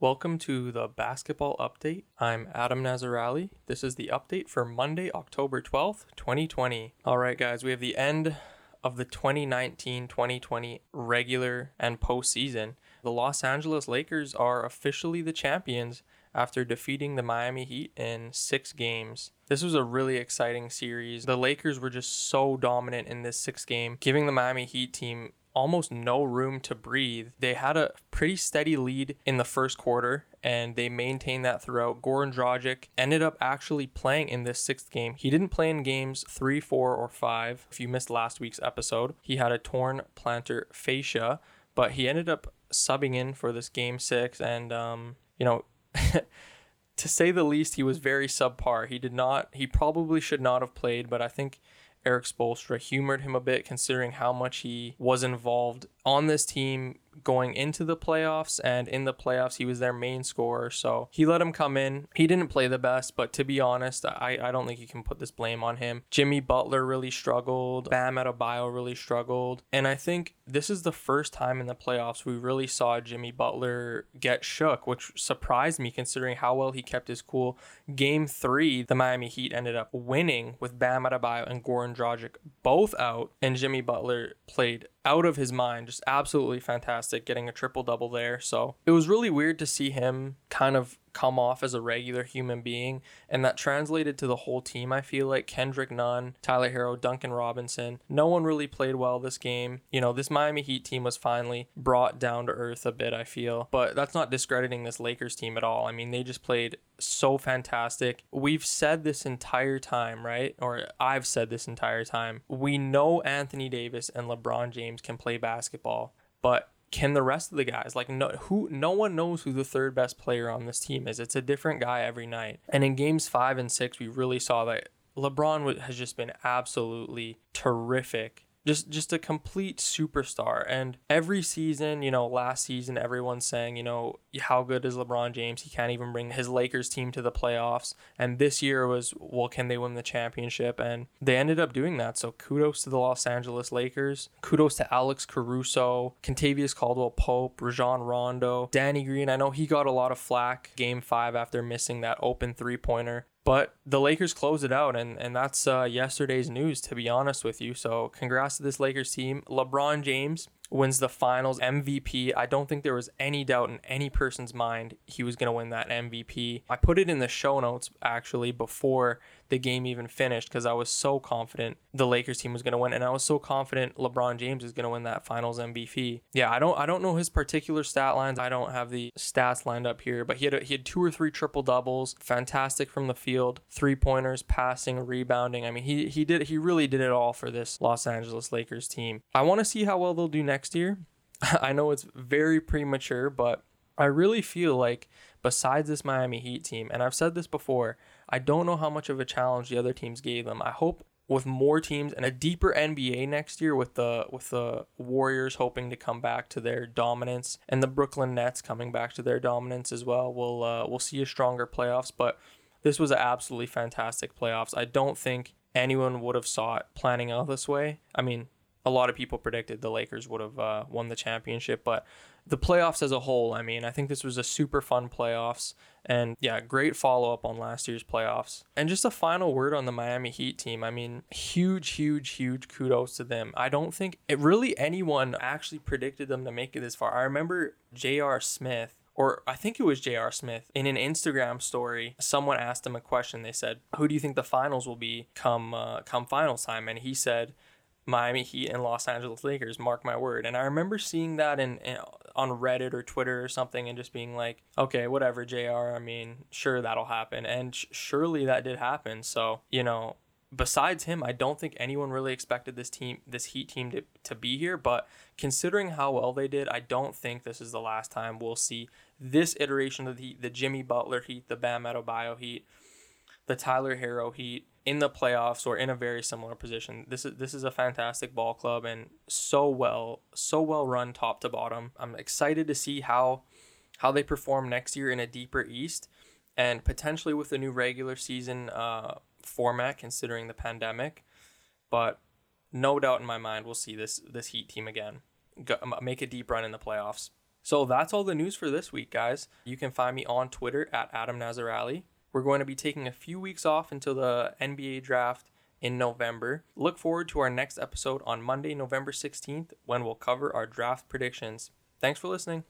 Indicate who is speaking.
Speaker 1: Welcome to the basketball update. I'm Adam Nazarali. This is the update for Monday, October 12th, 2020. All right, guys, we have the end of the 2019 2020 regular and postseason. The Los Angeles Lakers are officially the champions after defeating the Miami Heat in six games. This was a really exciting series. The Lakers were just so dominant in this six game, giving the Miami Heat team almost no room to breathe. They had a pretty steady lead in the first quarter and they maintained that throughout. Goran Dragic ended up actually playing in this sixth game. He didn't play in games three, four, or five. If you missed last week's episode, he had a torn plantar fascia, but he ended up subbing in for this game six and um, you know to say the least, he was very subpar. He did not, he probably should not have played, but I think Erik Spoelstra humored him a bit considering how much he was involved on this team going into the playoffs and in the playoffs he was their main scorer so he let him come in. He didn't play the best but to be honest i, I don't think you can put this blame on him. Jimmy butler really struggled. Bam adebayo really struggled. And i think this is the first time in the playoffs we really saw jimmy butler get shook which surprised me considering how well he kept his cool. Game three the miami heat ended up winning with bam adebayo and goran dragic both out and jimmy butler played out of his mind, just absolutely fantastic, getting a triple double there. So it was really weird to see him kind of come off as a regular human being, and that translated to the whole team. I feel like Kendrick Nunn, Tyler Herro, Duncan Robinson, no one really played well this game. You know, this Miami Heat team was finally brought down to earth a bit, I feel, but that's not discrediting this Lakers team at all. I mean, they just played so fantastic. We've said this entire time, right? Or I've said this entire time. We know Anthony Davis and LeBron James can play basketball, but can the rest of the guys like no who no one knows who the third best player on this team is. It's a different guy every night. And in games 5 and 6 we really saw that LeBron has just been absolutely terrific just just a complete superstar. And every season, you know, last season, everyone's saying, you know, how good is LeBron James? He can't even bring his Lakers team to the playoffs. And this year was, well, can they win the championship? And they ended up doing that. So kudos to the Los Angeles Lakers. Kudos to Alex Caruso, Kentavious Caldwell Pope, Rajon Rondo, Danny Green. I know he got a lot of flack game five after missing that open three pointer. But the Lakers closed it out, and, and that's uh, yesterday's news, to be honest with you. So, congrats to this Lakers team. LeBron James wins the finals MVP. I don't think there was any doubt in any person's mind he was going to win that MVP. I put it in the show notes actually before the game even finished because I was so confident the Lakers team was going to win and I was so confident LeBron James is going to win that finals MVP. Yeah, I don't I don't know his particular stat lines. I don't have the stats lined up here, but he had a, he had two or three triple doubles, fantastic from the field, three-pointers, passing, rebounding. I mean, he he did he really did it all for this Los Angeles Lakers team. I want to see how well they'll do next year. I know it's very premature, but I really feel like besides this Miami Heat team, and I've said this before, I don't know how much of a challenge the other teams gave them. I hope with more teams and a deeper NBA next year with the with the Warriors hoping to come back to their dominance and the Brooklyn Nets coming back to their dominance as well. We'll uh, we'll see a stronger playoffs, but this was an absolutely fantastic playoffs. I don't think anyone would have saw it planning out this way. I mean, a lot of people predicted the Lakers would have uh, won the championship, but the playoffs as a whole, I mean, I think this was a super fun playoffs. And yeah, great follow up on last year's playoffs. And just a final word on the Miami Heat team. I mean, huge, huge, huge kudos to them. I don't think it really anyone actually predicted them to make it this far. I remember J.R. Smith or I think it was J.R. Smith in an Instagram story. Someone asked him a question. They said, "Who do you think the finals will be come uh, come finals time?" And he said, Miami Heat and Los Angeles Lakers. Mark my word. And I remember seeing that in, in, on Reddit or Twitter or something, and just being like, okay, whatever, Jr. I mean, sure that'll happen, and sh- surely that did happen. So you know, besides him, I don't think anyone really expected this team, this Heat team, to to be here. But considering how well they did, I don't think this is the last time we'll see this iteration of the Heat, the Jimmy Butler Heat, the Bam Adebayo Heat, the Tyler Herro Heat in the playoffs or in a very similar position. This is this is a fantastic ball club and so well so well run top to bottom. I'm excited to see how how they perform next year in a deeper East and potentially with the new regular season uh, format considering the pandemic. But no doubt in my mind we'll see this this Heat team again Go, make a deep run in the playoffs. So that's all the news for this week, guys. You can find me on Twitter at Adam Nazarali. We're going to be taking a few weeks off until the NBA draft in November. Look forward to our next episode on Monday, November 16th, when we'll cover our draft predictions. Thanks for listening.